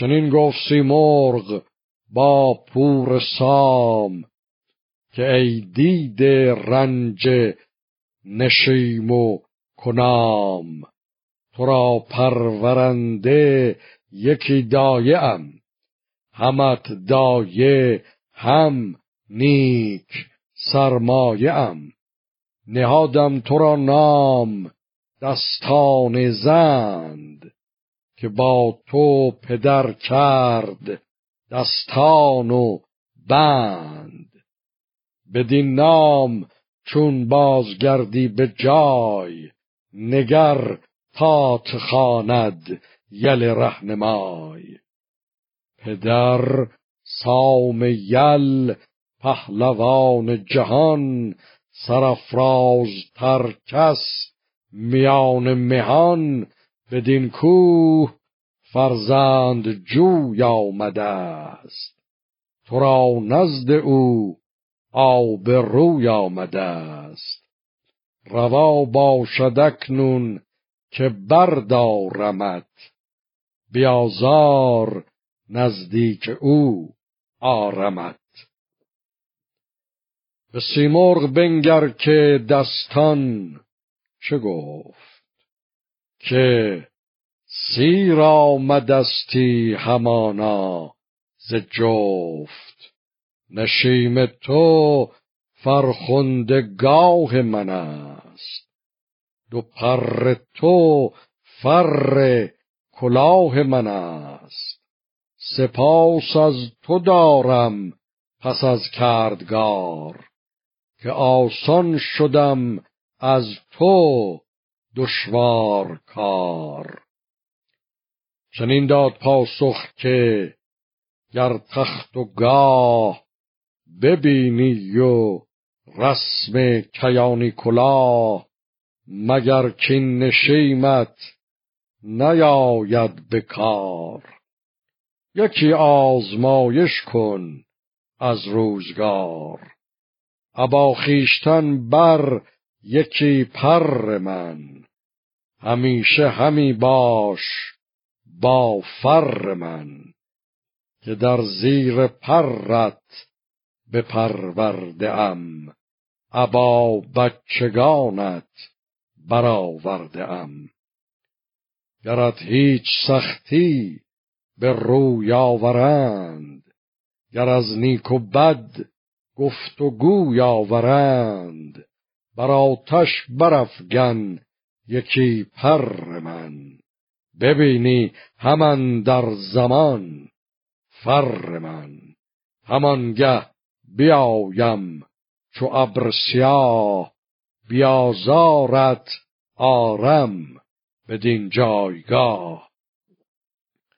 چنین گفت سیمرغ با پور سام که ای دید رنج نشیم و کنام. تو را پرورنده یکی دایه ام. همت دایه هم نیک سرمایه ام. نهادم تو را نام دستان زند. که با تو پدر کرد دستان و بند. بدین نام چون بازگردی به جای نگر تات خاند یل رهنمای. پدر سام یل پهلوان جهان سرفراز تر کس میان مهان بدین کوه فرزند جوی آمده است. تو را نزد او آب روی آمده است. روا باشد اکنون که بردارمت. بیازار نزدیک او آرمت. به سیمرغ بنگر که دستان چه گفت؟ که سیر آمدستی همانا ز جفت. نشیم تو فرخندگاه من است. دو پر تو فر کلاه من است. سپاس از تو دارم پس از کردگار. که آسان شدم از تو دشوار کار. چنین داد پاسخ که گر تخت و گاه ببینی و رسم کیانی کلاه مگر کین نشیمت نیاید به کار. یکی آزمایش کن از روزگار. ابا خیشتن بر یکی پر من. همیشه همی باش با فر من که در زیر پرت به پرورده ام ابا بچگانت برآورده ام گرت هیچ سختی به روی آورند. گر از نیک و بد گفت و گوی آورند. بر آتش برافگن یکی پر من ببینی همان در زمان فر من. همانگه بیایم چو ابر سیاه بیازارت آرم بدین جایگاه.